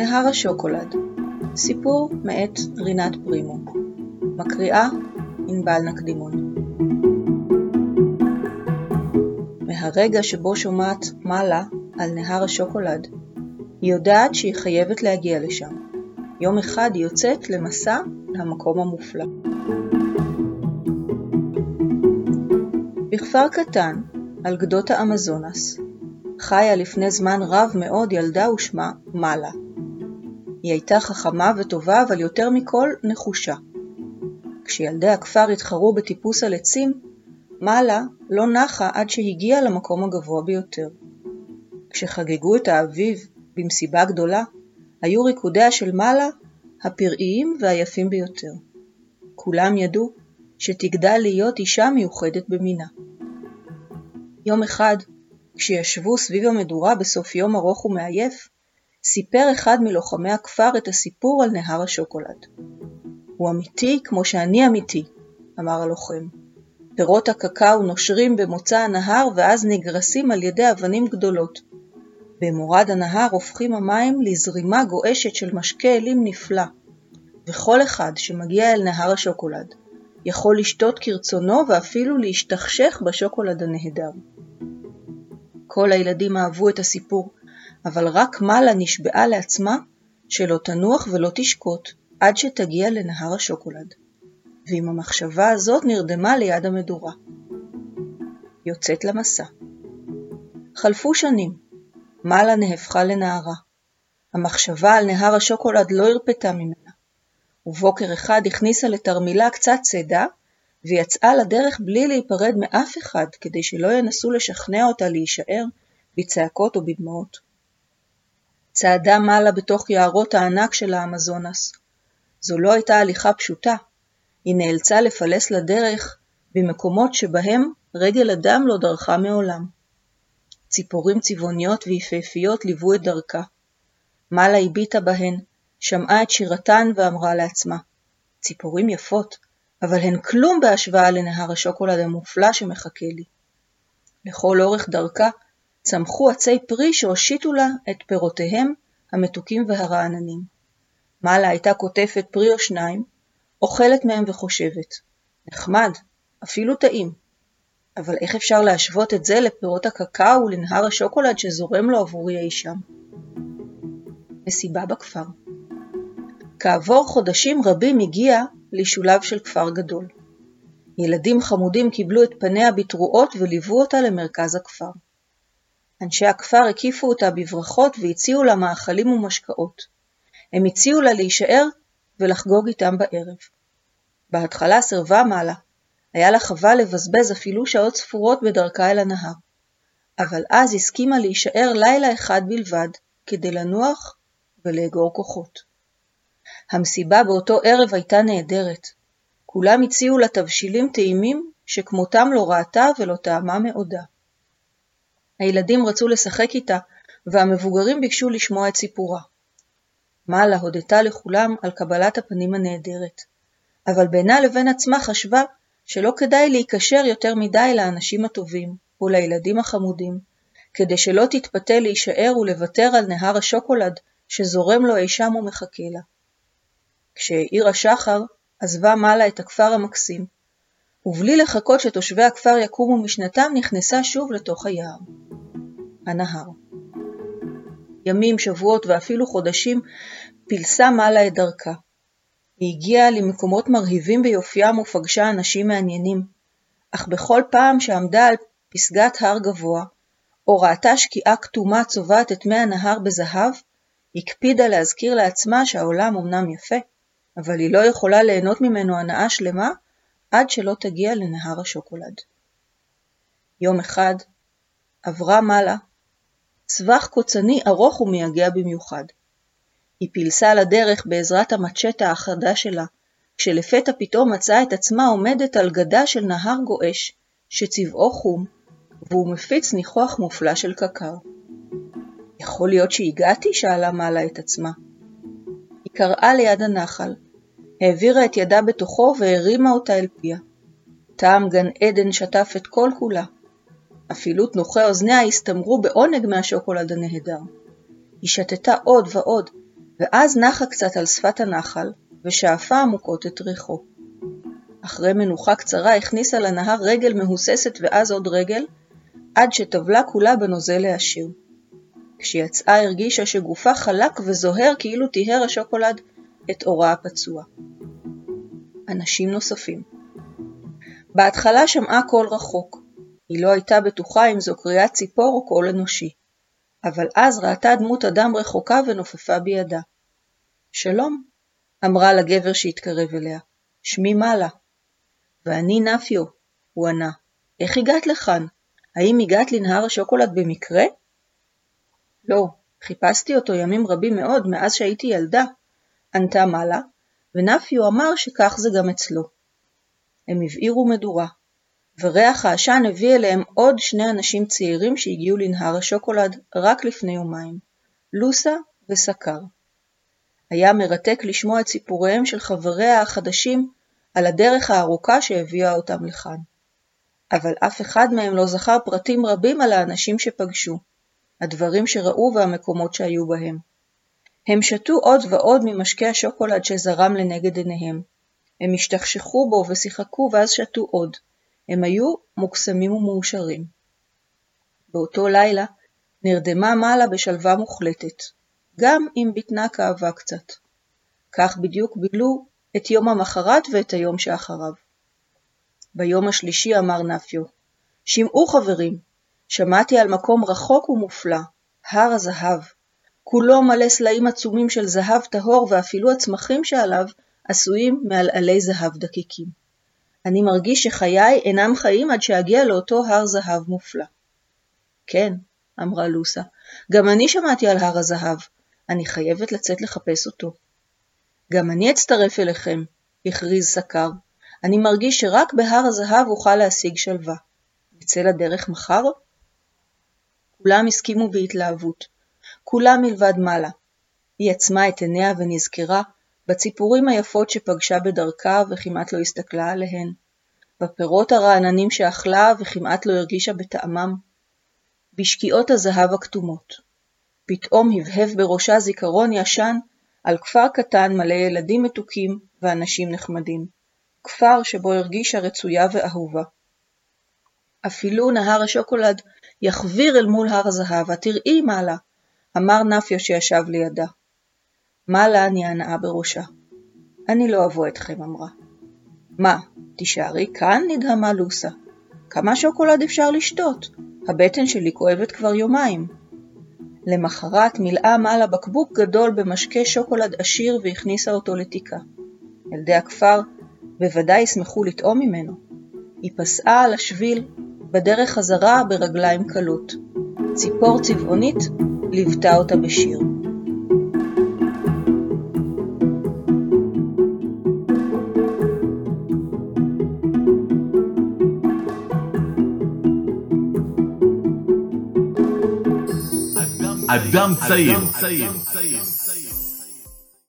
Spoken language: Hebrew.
נהר השוקולד סיפור מאת רינת פרימו מקריאה ענבל נקדימון מהרגע שבו שומעת מעלה על נהר השוקולד, היא יודעת שהיא חייבת להגיע לשם. יום אחד היא יוצאת למסע למקום המופלא. בכפר קטן, על גדות האמזונס, חיה לפני זמן רב מאוד ילדה ושמה מעלה. היא הייתה חכמה וטובה, אבל יותר מכל נחושה. כשילדי הכפר התחרו בטיפוס על עצים, מעלה לא נחה עד שהגיעה למקום הגבוה ביותר. כשחגגו את האביב במסיבה גדולה, היו ריקודיה של מעלה הפראיים והיפים ביותר. כולם ידעו שתגדל להיות אישה מיוחדת במינה. יום אחד, כשישבו סביב המדורה בסוף יום ארוך ומעייף, סיפר אחד מלוחמי הכפר את הסיפור על נהר השוקולד. הוא אמיתי כמו שאני אמיתי, אמר הלוחם. פירות הקקאו נושרים במוצא הנהר ואז נגרסים על ידי אבנים גדולות. במורד הנהר הופכים המים לזרימה גועשת של משקה אלים נפלא, וכל אחד שמגיע אל נהר השוקולד יכול לשתות כרצונו ואפילו להשתכשך בשוקולד הנהדר. כל הילדים אהבו את הסיפור, אבל רק מעלה נשבעה לעצמה שלא תנוח ולא תשקוט עד שתגיע לנהר השוקולד. ועם המחשבה הזאת נרדמה ליד המדורה. יוצאת למסע. חלפו שנים. מעלה נהפכה לנערה. המחשבה על נהר השוקולד לא הרפתה ממנה. ובוקר אחד הכניסה לתרמילה קצת צידה, ויצאה לדרך בלי להיפרד מאף אחד, כדי שלא ינסו לשכנע אותה להישאר בצעקות או בדמעות. צעדה מעלה בתוך יערות הענק של האמזונס. זו לא הייתה הליכה פשוטה, היא נאלצה לפלס לדרך במקומות שבהם רגל אדם לא דרכה מעולם. ציפורים צבעוניות ויפהפיות ליוו את דרכה. מעלה הביטה בהן, שמעה את שירתן ואמרה לעצמה, ציפורים יפות, אבל הן כלום בהשוואה לנהר השוקולד המופלא שמחכה לי. לכל אורך דרכה צמחו עצי פרי שהושיטו לה את פירותיהם המתוקים והרעננים. מעלה הייתה קוטפת פרי או שניים, אוכלת מהם וחושבת, נחמד, אפילו טעים, אבל איך אפשר להשוות את זה לפירות הקקאו ולנהר השוקולד שזורם לו עבורי אי שם? מסיבה בכפר. כעבור חודשים רבים הגיע לשולב של כפר גדול. ילדים חמודים קיבלו את פניה בתרועות וליוו אותה למרכז הכפר. אנשי הכפר הקיפו אותה בברכות והציעו לה מאכלים ומשקאות. הם הציעו לה להישאר ולחגוג איתם בערב. בהתחלה סירבה מעלה, היה לה חבל לבזבז אפילו שעות ספורות בדרכה אל הנהר. אבל אז הסכימה להישאר לילה אחד בלבד, כדי לנוח ולאגור כוחות. המסיבה באותו ערב הייתה נהדרת. כולם הציעו לה תבשילים טעימים שכמותם לא ראתה ולא טעמה מעודה. הילדים רצו לשחק איתה, והמבוגרים ביקשו לשמוע את סיפורה. מעלה הודתה לכולם על קבלת הפנים הנהדרת, אבל בינה לבין עצמה חשבה שלא כדאי להיקשר יותר מדי לאנשים הטובים ולילדים החמודים, כדי שלא תתפתה להישאר ולוותר על נהר השוקולד שזורם לו אי שם ומחכה לה. כשהאיר השחר, עזבה מעלה את הכפר המקסים, ובלי לחכות שתושבי הכפר יקומו משנתם, נכנסה שוב לתוך היער. הנהר. ימים, שבועות ואפילו חודשים פילסה מעלה את דרכה. היא הגיעה למקומות מרהיבים ביופיים ופגשה אנשים מעניינים, אך בכל פעם שעמדה על פסגת הר גבוה, או ראתה שקיעה כתומה צובעת את מי הנהר בזהב, הקפידה להזכיר לעצמה שהעולם אמנם יפה, אבל היא לא יכולה ליהנות ממנו הנאה שלמה עד שלא תגיע לנהר השוקולד. יום אחד עברה מעלה צווח קוצני ארוך ומייגע במיוחד. היא פילסה לדרך בעזרת המצ'טה החדה שלה, כשלפתע פתאום מצאה את עצמה עומדת על גדה של נהר גועש, שצבעו חום, והוא מפיץ ניחוח מופלא של קקר. יכול להיות שהגעתי? שאלה מעלה את עצמה. היא קראה ליד הנחל, העבירה את ידה בתוכו והרימה אותה אל פיה. טעם גן עדן שטף את כל כולה. אפילו תנוחי אוזניה הסתמרו בעונג מהשוקולד הנהדר. היא שתתה עוד ועוד, ואז נחה קצת על שפת הנחל, ושאפה עמוקות את ריחו. אחרי מנוחה קצרה הכניסה לנהר רגל מהוססת ואז עוד רגל, עד שטבלה כולה בנוזל העשיר. כשיצאה הרגישה שגופה חלק וזוהר כאילו טיהר השוקולד את אורה הפצוע. אנשים נוספים בהתחלה שמעה קול רחוק. היא לא הייתה בטוחה אם זו קריאת ציפור או קול אנושי. אבל אז ראתה דמות אדם רחוקה ונופפה בידה. שלום, אמרה לגבר שהתקרב אליה. שמי מעלה. ואני נפיו, הוא ענה. איך הגעת לכאן? האם הגעת לנהר השוקולד במקרה? לא, חיפשתי אותו ימים רבים מאוד מאז שהייתי ילדה, ענתה מעלה, ונפיו אמר שכך זה גם אצלו. הם הבעירו מדורה, וריח העשן הביא אליהם עוד שני אנשים צעירים שהגיעו לנהר השוקולד רק לפני יומיים, לוסה וסקר. היה מרתק לשמוע את סיפוריהם של חבריה החדשים על הדרך הארוכה שהביאה אותם לכאן. אבל אף אחד מהם לא זכר פרטים רבים על האנשים שפגשו, הדברים שראו והמקומות שהיו בהם. הם שתו עוד ועוד ממשקה השוקולד שזרם לנגד עיניהם. הם השתכשכו בו ושיחקו ואז שתו עוד. הם היו מוקסמים ומאושרים. באותו לילה נרדמה מעלה בשלווה מוחלטת, גם אם בטנה כאבה קצת. כך בדיוק בילו את יום המחרת ואת היום שאחריו. ביום השלישי אמר נפיו, שמעו חברים, שמעתי על מקום רחוק ומופלא, הר הזהב. כולו מלא סלעים עצומים של זהב טהור ואפילו הצמחים שעליו עשויים מעלעלי זהב דקיקים. אני מרגיש שחיי אינם חיים עד שאגיע לאותו הר זהב מופלא. כן, אמרה לוסה, גם אני שמעתי על הר הזהב, אני חייבת לצאת לחפש אותו. גם אני אצטרף אליכם, הכריז סקר. אני מרגיש שרק בהר הזהב אוכל להשיג שלווה. נצא לדרך מחר? כולם הסכימו בהתלהבות. כולם מלבד מעלה. היא עצמה את עיניה ונזכרה בציפורים היפות שפגשה בדרכה וכמעט לא הסתכלה עליהן, בפירות הרעננים שאכלה וכמעט לא הרגישה בטעמם, בשקיעות הזהב הכתומות. פתאום הבהב בראשה זיכרון ישן על כפר קטן מלא ילדים מתוקים ואנשים נחמדים, כפר שבו הרגישה רצויה ואהובה. אפילו נהר השוקולד יחביר אל מול הר הזהב, התראי מעלה, אמר נפיו שישב לידה. מעלה נענעה בראשה. אני לא אבוא אתכם, אמרה. מה, תישארי כאן? נדהמה לוסה. כמה שוקולד אפשר לשתות? הבטן שלי כואבת כבר יומיים. למחרת מילאה מעלה בקבוק גדול במשקה שוקולד עשיר והכניסה אותו לתיקה. ילדי הכפר בוודאי ישמחו לטעום ממנו. היא פסעה על השביל בדרך חזרה ברגליים קלות. ציפור צבעונית ליוותה אותה בשיר. אדם צעיר.